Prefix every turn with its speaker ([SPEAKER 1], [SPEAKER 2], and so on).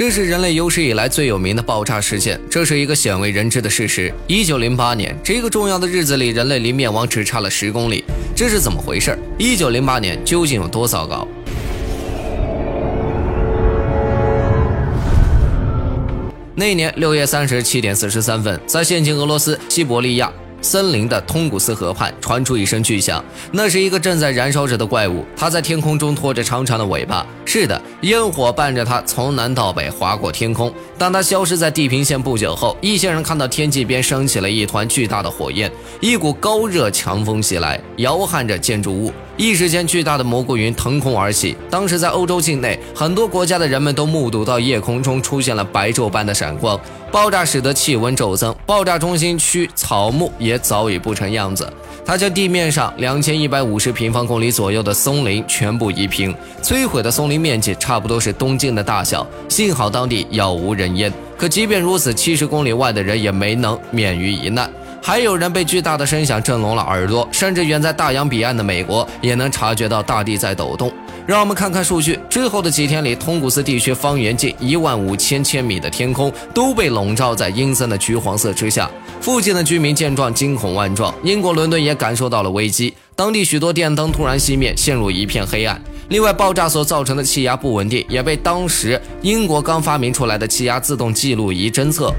[SPEAKER 1] 这是人类有史以来最有名的爆炸事件，这是一个鲜为人知的事实。一九零八年这个重要的日子里，人类离灭亡只差了十公里，这是怎么回事？一九零八年究竟有多糟糕？那年六月三十七点四十三分，在现今俄罗斯西伯利亚。森林的通古斯河畔传出一声巨响，那是一个正在燃烧着的怪物，它在天空中拖着长长的尾巴。是的，烟火伴着它从南到北划过天空。当它消失在地平线不久后，一些人看到天际边升起了一团巨大的火焰，一股高热强风袭来，摇撼着建筑物。一时间，巨大的蘑菇云腾空而起。当时，在欧洲境内，很多国家的人们都目睹到夜空中出现了白昼般的闪光。爆炸使得气温骤增，爆炸中心区草木也早已不成样子。它将地面上两千一百五十平方公里左右的松林全部夷平，摧毁的松林面积差不多是东京的大小。幸好当地杳无人烟，可即便如此，七十公里外的人也没能免于一难。还有人被巨大的声响震聋了耳朵，甚至远在大洋彼岸的美国也能察觉到大地在抖动。让我们看看数据，之后的几天里，通古斯地区方圆近一万五千千米的天空都被笼罩在阴森的橘黄色之下。附近的居民见状惊恐万状，英国伦敦也感受到了危机，当地许多电灯突然熄灭，陷入一片黑暗。另外，爆炸所造成的气压不稳定也被当时英国刚发明出来的气压自动记录仪侦测。